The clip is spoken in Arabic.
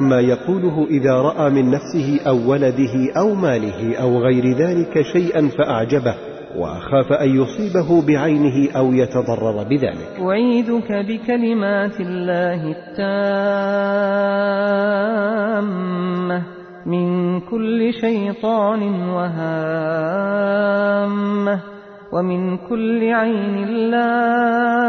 ما يقوله إذا رأى من نفسه أو ولده أو ماله أو غير ذلك شيئا فأعجبه وأخاف أن يصيبه بعينه أو يتضرر بذلك. أعيذك بكلمات الله التامة من كل شيطان وهامة ومن كل عين لامة.